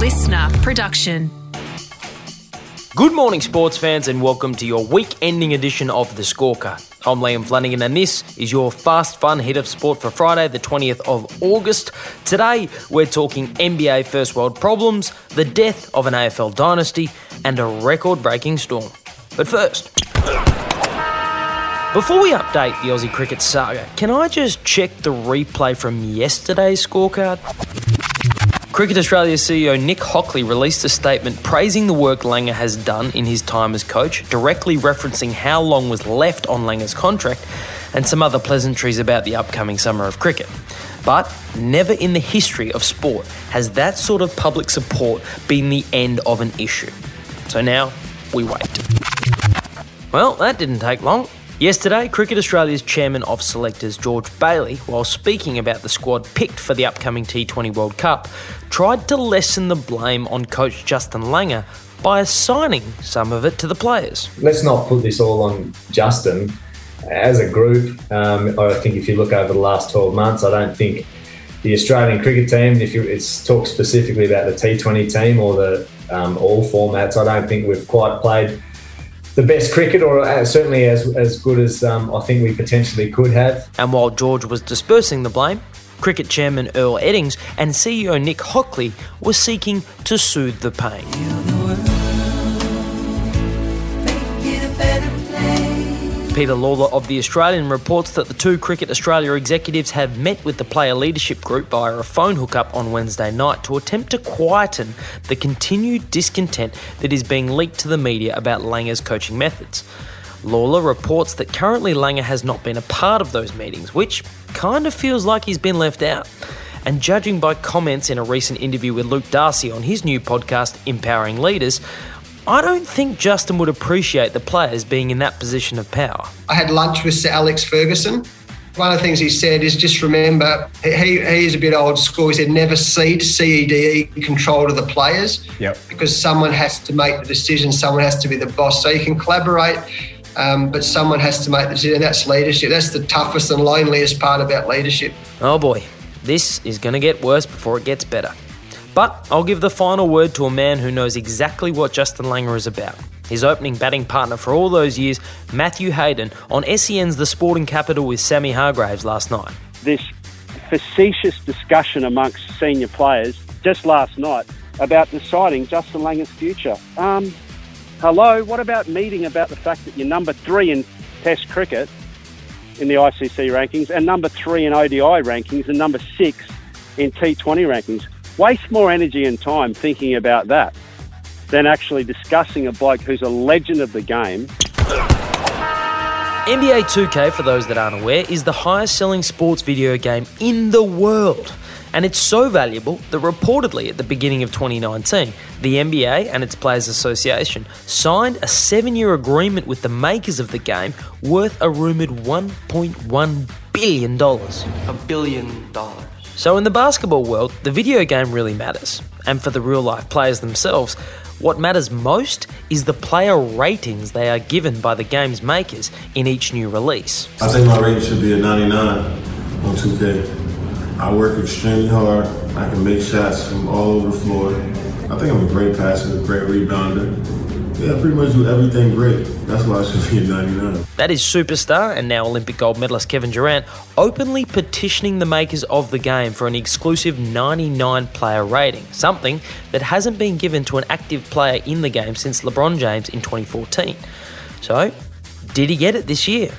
listener production. Good morning, sports fans, and welcome to your week ending edition of The Scorecard. I'm Liam Flanagan, and this is your fast, fun hit of sport for Friday, the 20th of August. Today, we're talking NBA first world problems, the death of an AFL dynasty, and a record breaking storm. But first, before we update the Aussie cricket saga, can I just check the replay from yesterday's scorecard? Cricket Australia CEO Nick Hockley released a statement praising the work Langer has done in his time as coach, directly referencing how long was left on Langer's contract and some other pleasantries about the upcoming summer of cricket. But never in the history of sport has that sort of public support been the end of an issue. So now we wait. Well, that didn't take long. Yesterday, Cricket Australia's chairman of selectors, George Bailey, while speaking about the squad picked for the upcoming T20 World Cup, tried to lessen the blame on coach Justin Langer by assigning some of it to the players. Let's not put this all on Justin. As a group, um, I think if you look over the last 12 months, I don't think the Australian cricket team, if you it's talk specifically about the T20 team or the um, all formats, I don't think we've quite played the best cricket, or uh, certainly as, as good as um, I think we potentially could have. And while George was dispersing the blame, Cricket Chairman Earl Eddings and CEO Nick Hockley were seeking to soothe the pain. Peter Lalor of The Australian reports that the two Cricket Australia executives have met with the player leadership group via a phone hookup on Wednesday night to attempt to quieten the continued discontent that is being leaked to the media about Langer's coaching methods. Lalor reports that currently Langer has not been a part of those meetings, which kind of feels like he's been left out. And judging by comments in a recent interview with Luke Darcy on his new podcast, Empowering Leaders, I don't think Justin would appreciate the players being in that position of power. I had lunch with Sir Alex Ferguson. One of the things he said is just remember, he, he is a bit old school. He said never cede, CEDE, control to the players. Yep. Because someone has to make the decision, someone has to be the boss. So you can collaborate, um, but someone has to make the decision. That's leadership. That's the toughest and loneliest part about leadership. Oh boy, this is going to get worse before it gets better. But I'll give the final word to a man who knows exactly what Justin Langer is about. His opening batting partner for all those years, Matthew Hayden, on SEN's The Sporting Capital with Sammy Hargraves last night. This facetious discussion amongst senior players just last night about deciding Justin Langer's future. Um, hello, what about meeting about the fact that you're number three in Test cricket in the ICC rankings and number three in ODI rankings and number six in T20 rankings? Waste more energy and time thinking about that than actually discussing a bloke who's a legend of the game. NBA 2K, for those that aren't aware, is the highest selling sports video game in the world. And it's so valuable that reportedly at the beginning of 2019, the NBA and its Players Association signed a seven year agreement with the makers of the game worth a rumoured $1.1 billion. A billion dollars. So, in the basketball world, the video game really matters. And for the real life players themselves, what matters most is the player ratings they are given by the game's makers in each new release. I think my rating should be a 99 on 2K. I work extremely hard. I can make shots from all over the floor. I think I'm a great passer, a great rebounder. Yeah, pretty much do everything great. That's why I should be a 99. That is superstar and now Olympic gold medalist Kevin Durant openly petitioning the makers of the game for an exclusive 99 player rating, something that hasn't been given to an active player in the game since LeBron James in 2014. So, did he get it this year?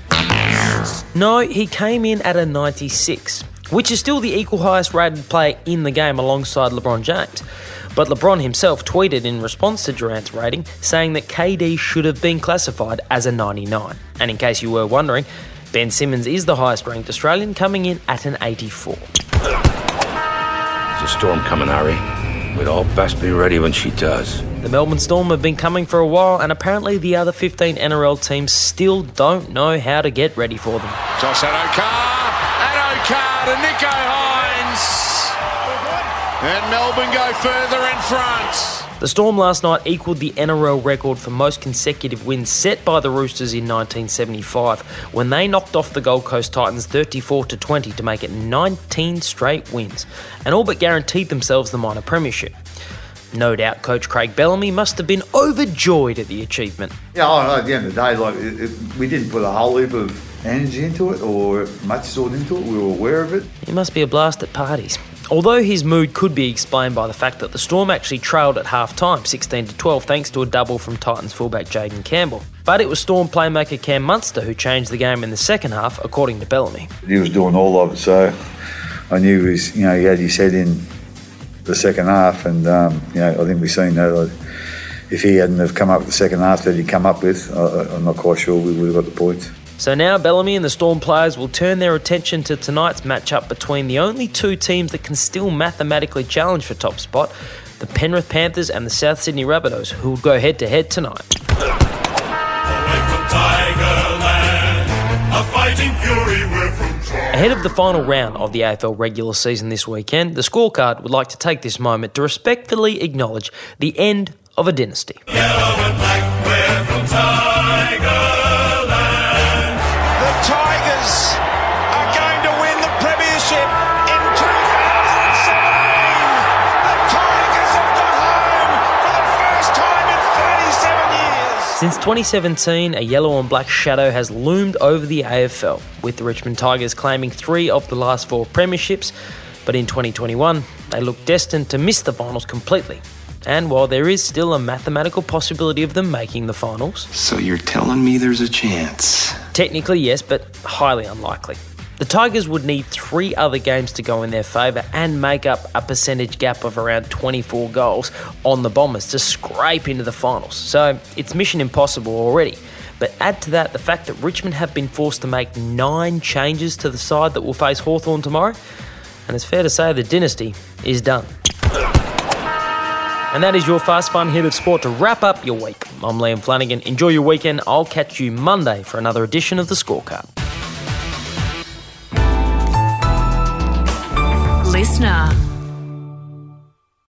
No, he came in at a 96, which is still the equal highest rated player in the game alongside LeBron James. But LeBron himself tweeted in response to Durant's rating, saying that KD should have been classified as a 99. And in case you were wondering, Ben Simmons is the highest ranked Australian, coming in at an 84. There's a storm coming, Harry. We'd all best be ready when she does. The Melbourne Storm have been coming for a while, and apparently the other 15 NRL teams still don't know how to get ready for them. Josh Addo-Carr, Addo-Carr to Nicho Hynes. And Melbourne go further in front. The Storm last night equalled the NRL record for most consecutive wins set by the Roosters in 1975 when they knocked off the Gold Coast Titans 34 to 20 to make it 19 straight wins and all but guaranteed themselves the minor premiership. No doubt Coach Craig Bellamy must have been overjoyed at the achievement. Yeah, oh, at the end of the day, like it, it, we didn't put a whole heap of energy into it or much thought into it. We were aware of it. It must be a blast at parties. Although his mood could be explained by the fact that the Storm actually trailed at half time, 16 to 12, thanks to a double from Titans fullback Jayden Campbell. But it was Storm playmaker Cam Munster who changed the game in the second half, according to Bellamy. He was doing all of it, so I knew he was, you know, he had his head in the second half, and um, you know, I think we've seen that. If he hadn't have come up with the second half that he'd come up with, I, I'm not quite sure we would have got the points. So now Bellamy and the Storm players will turn their attention to tonight's matchup between the only two teams that can still mathematically challenge for top spot, the Penrith Panthers and the South Sydney Rabbitohs, who will go head to head tonight. Ahead of the final round of the AFL regular season this weekend, the scorecard would like to take this moment to respectfully acknowledge the end of a dynasty. Since 2017, a yellow and black shadow has loomed over the AFL, with the Richmond Tigers claiming three of the last four premierships. But in 2021, they look destined to miss the finals completely. And while there is still a mathematical possibility of them making the finals. So you're telling me there's a chance? Technically, yes, but highly unlikely. The Tigers would need three other games to go in their favour and make up a percentage gap of around 24 goals on the Bombers to scrape into the finals. So it's mission impossible already. But add to that the fact that Richmond have been forced to make nine changes to the side that will face Hawthorn tomorrow, and it's fair to say the dynasty is done. And that is your fast fun hit of sport to wrap up your week. I'm Liam Flanagan. Enjoy your weekend. I'll catch you Monday for another edition of the scorecard. Listener.